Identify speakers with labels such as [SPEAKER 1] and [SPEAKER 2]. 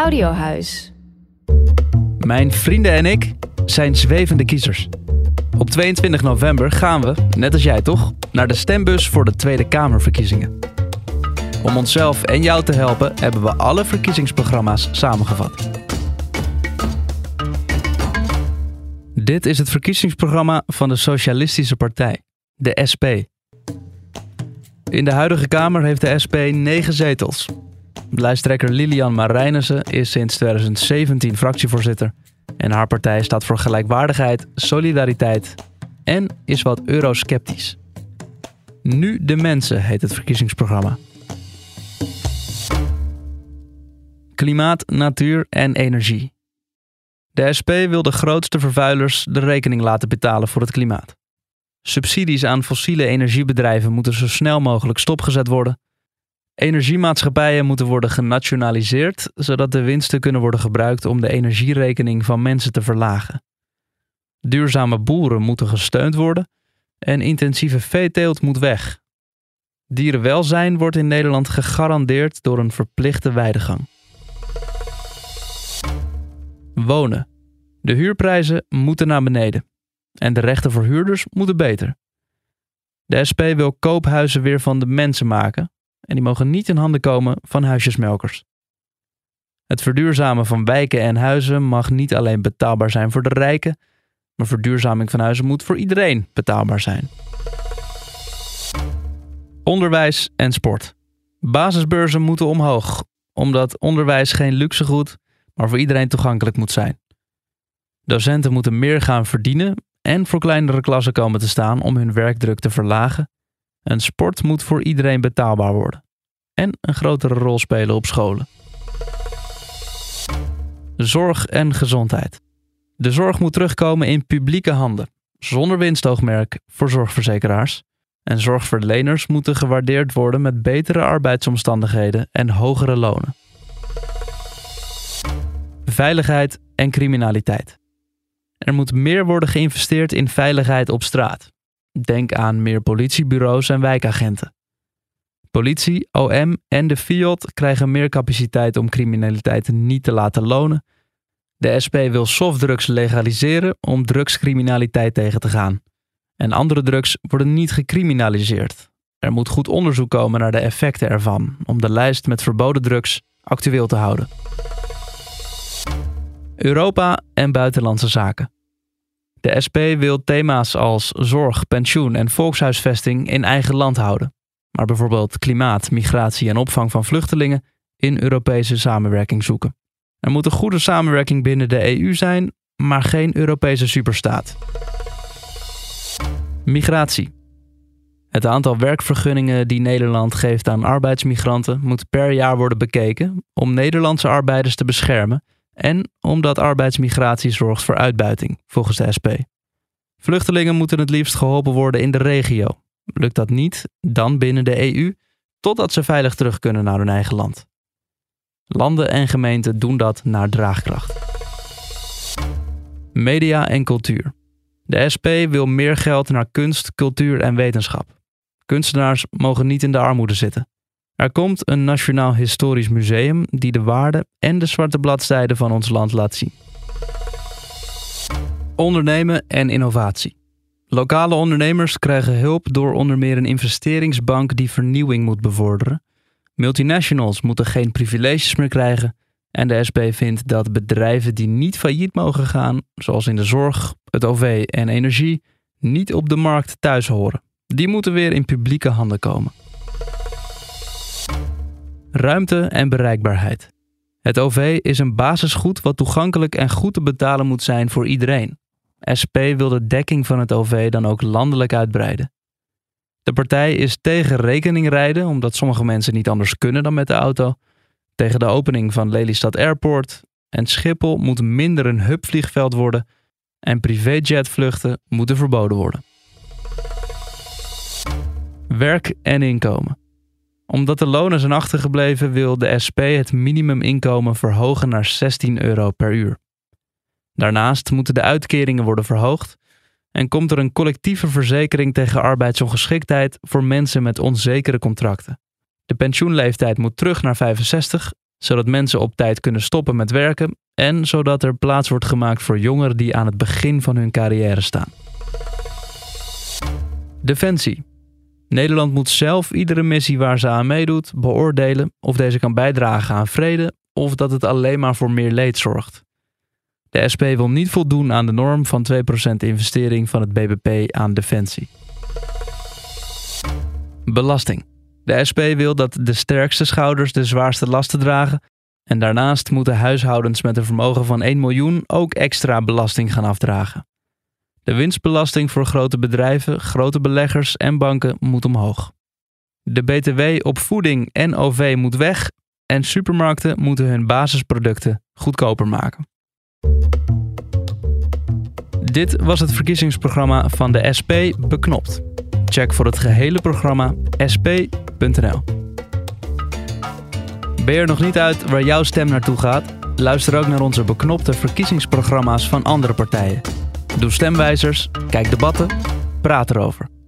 [SPEAKER 1] Audiohuis.
[SPEAKER 2] Mijn vrienden en ik zijn zwevende kiezers. Op 22 november gaan we, net als jij toch, naar de stembus voor de Tweede Kamerverkiezingen. Om onszelf en jou te helpen hebben we alle verkiezingsprogramma's samengevat. Dit is het verkiezingsprogramma van de Socialistische Partij, de SP. In de huidige Kamer heeft de SP negen zetels. Lijsttrekker Lilian Marijnissen is sinds 2017 fractievoorzitter. En haar partij staat voor gelijkwaardigheid, solidariteit en is wat eurosceptisch. Nu de mensen heet het verkiezingsprogramma. Klimaat, natuur en energie. De SP wil de grootste vervuilers de rekening laten betalen voor het klimaat. Subsidies aan fossiele energiebedrijven moeten zo snel mogelijk stopgezet worden. Energiemaatschappijen moeten worden genationaliseerd, zodat de winsten kunnen worden gebruikt om de energierekening van mensen te verlagen. Duurzame boeren moeten gesteund worden en intensieve veeteelt moet weg. Dierenwelzijn wordt in Nederland gegarandeerd door een verplichte weidegang. Wonen. De huurprijzen moeten naar beneden. En de rechten voor huurders moeten beter. De SP wil koophuizen weer van de mensen maken. En die mogen niet in handen komen van huisjesmelkers. Het verduurzamen van wijken en huizen mag niet alleen betaalbaar zijn voor de rijken, maar verduurzaming van huizen moet voor iedereen betaalbaar zijn. Onderwijs en sport. Basisbeurzen moeten omhoog, omdat onderwijs geen luxegoed, maar voor iedereen toegankelijk moet zijn. Docenten moeten meer gaan verdienen en voor kleinere klassen komen te staan om hun werkdruk te verlagen. En sport moet voor iedereen betaalbaar worden en een grotere rol spelen op scholen. Zorg en gezondheid. De zorg moet terugkomen in publieke handen, zonder winstoogmerk voor zorgverzekeraars. En zorgverleners moeten gewaardeerd worden met betere arbeidsomstandigheden en hogere lonen. Veiligheid en criminaliteit. Er moet meer worden geïnvesteerd in veiligheid op straat. Denk aan meer politiebureaus en wijkagenten. Politie, OM en de FIOD krijgen meer capaciteit om criminaliteit niet te laten lonen. De SP wil softdrugs legaliseren om drugscriminaliteit tegen te gaan. En andere drugs worden niet gecriminaliseerd. Er moet goed onderzoek komen naar de effecten ervan om de lijst met verboden drugs actueel te houden. Europa en buitenlandse zaken. De SP wil thema's als zorg, pensioen en volkshuisvesting in eigen land houden, maar bijvoorbeeld klimaat, migratie en opvang van vluchtelingen in Europese samenwerking zoeken. Er moet een goede samenwerking binnen de EU zijn, maar geen Europese superstaat. Migratie. Het aantal werkvergunningen die Nederland geeft aan arbeidsmigranten moet per jaar worden bekeken om Nederlandse arbeiders te beschermen en omdat arbeidsmigratie zorgt voor uitbuiting, volgens de SP. Vluchtelingen moeten het liefst geholpen worden in de regio. Lukt dat niet, dan binnen de EU, totdat ze veilig terug kunnen naar hun eigen land. Landen en gemeenten doen dat naar draagkracht. Media en cultuur. De SP wil meer geld naar kunst, cultuur en wetenschap. Kunstenaars mogen niet in de armoede zitten. Er komt een Nationaal Historisch Museum die de waarde en de zwarte bladzijde van ons land laat zien. Ondernemen en innovatie. Lokale ondernemers krijgen hulp door onder meer een investeringsbank die vernieuwing moet bevorderen. Multinationals moeten geen privileges meer krijgen. En de SP vindt dat bedrijven die niet failliet mogen gaan, zoals in de zorg, het OV en energie, niet op de markt thuis horen. Die moeten weer in publieke handen komen. Ruimte en bereikbaarheid. Het OV is een basisgoed wat toegankelijk en goed te betalen moet zijn voor iedereen. SP wil de dekking van het OV dan ook landelijk uitbreiden. De partij is tegen rekeningrijden, omdat sommige mensen niet anders kunnen dan met de auto, tegen de opening van Lelystad Airport en Schiphol moet minder een hubvliegveld worden en privéjetvluchten moeten verboden worden. Werk en inkomen. Omdat de lonen zijn achtergebleven wil de SP het minimuminkomen verhogen naar 16 euro per uur. Daarnaast moeten de uitkeringen worden verhoogd en komt er een collectieve verzekering tegen arbeidsongeschiktheid voor mensen met onzekere contracten. De pensioenleeftijd moet terug naar 65, zodat mensen op tijd kunnen stoppen met werken en zodat er plaats wordt gemaakt voor jongeren die aan het begin van hun carrière staan. Defensie. Nederland moet zelf iedere missie waar ze aan meedoet beoordelen of deze kan bijdragen aan vrede of dat het alleen maar voor meer leed zorgt. De SP wil niet voldoen aan de norm van 2% investering van het BBP aan defensie. Belasting. De SP wil dat de sterkste schouders de zwaarste lasten dragen. En daarnaast moeten huishoudens met een vermogen van 1 miljoen ook extra belasting gaan afdragen. De winstbelasting voor grote bedrijven, grote beleggers en banken moet omhoog. De BTW op voeding en OV moet weg en supermarkten moeten hun basisproducten goedkoper maken. Dit was het verkiezingsprogramma van de SP Beknopt. Check voor het gehele programma sp.nl. Ben je er nog niet uit waar jouw stem naartoe gaat? Luister ook naar onze beknopte verkiezingsprogramma's van andere partijen. Doe stemwijzers, kijk debatten, praat erover.